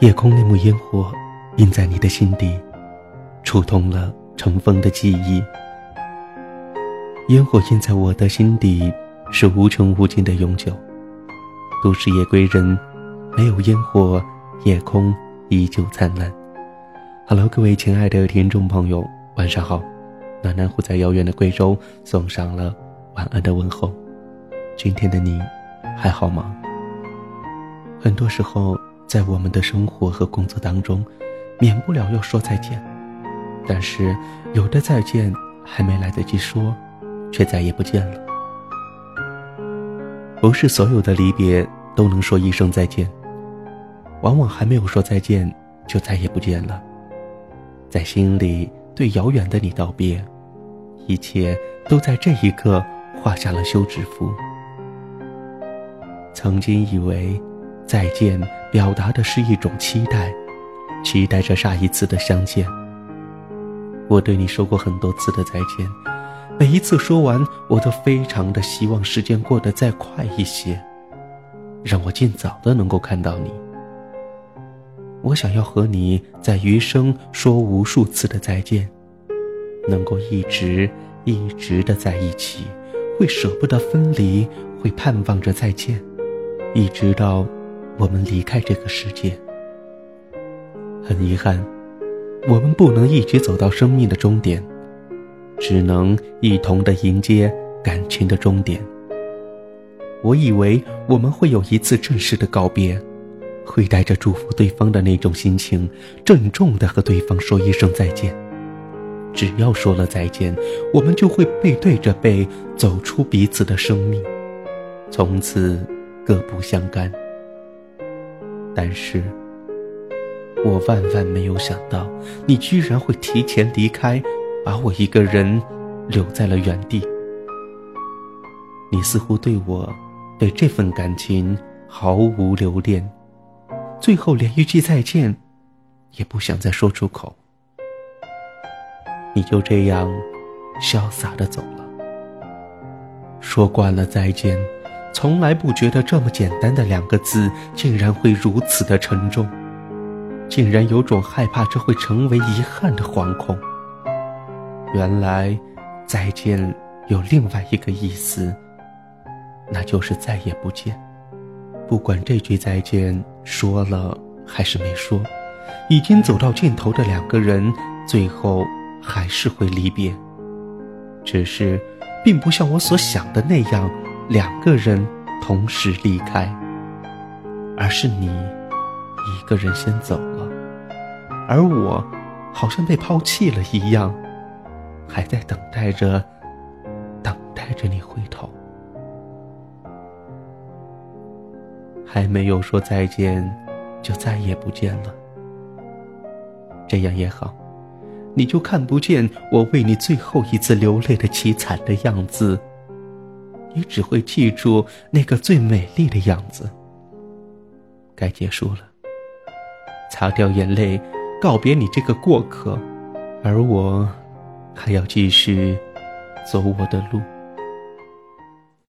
夜空那幕烟火，印在你的心底，触痛了尘封的记忆。烟火印在我的心底，是无穷无尽的永久。都市夜归人，没有烟火，夜空依旧灿烂。Hello，各位亲爱的听众朋友，晚上好。暖暖虎在遥远的贵州送上了晚安的问候。今天的你还好吗？很多时候，在我们的生活和工作当中，免不了要说再见。但是，有的再见还没来得及说。却再也不见了。不是所有的离别都能说一声再见，往往还没有说再见，就再也不见了。在心里对遥远的你道别，一切都在这一刻画下了休止符。曾经以为，再见表达的是一种期待，期待着下一次的相见。我对你说过很多次的再见。每一次说完，我都非常的希望时间过得再快一些，让我尽早的能够看到你。我想要和你在余生说无数次的再见，能够一直一直的在一起，会舍不得分离，会盼望着再见，一直到我们离开这个世界。很遗憾，我们不能一直走到生命的终点。只能一同的迎接感情的终点。我以为我们会有一次正式的告别，会带着祝福对方的那种心情，郑重的和对方说一声再见。只要说了再见，我们就会背对着背走出彼此的生命，从此各不相干。但是，我万万没有想到，你居然会提前离开。把我一个人留在了原地。你似乎对我，对这份感情毫无留恋，最后连一句再见，也不想再说出口。你就这样潇洒的走了。说惯了再见，从来不觉得这么简单的两个字，竟然会如此的沉重，竟然有种害怕这会成为遗憾的惶恐。原来，再见有另外一个意思，那就是再也不见。不管这句再见说了还是没说，已经走到尽头的两个人，最后还是会离别。只是，并不像我所想的那样，两个人同时离开，而是你一个人先走了，而我，好像被抛弃了一样。还在等待着，等待着你回头，还没有说再见，就再也不见了。这样也好，你就看不见我为你最后一次流泪的凄惨的样子，你只会记住那个最美丽的样子。该结束了，擦掉眼泪，告别你这个过客，而我。还要继续走我的路。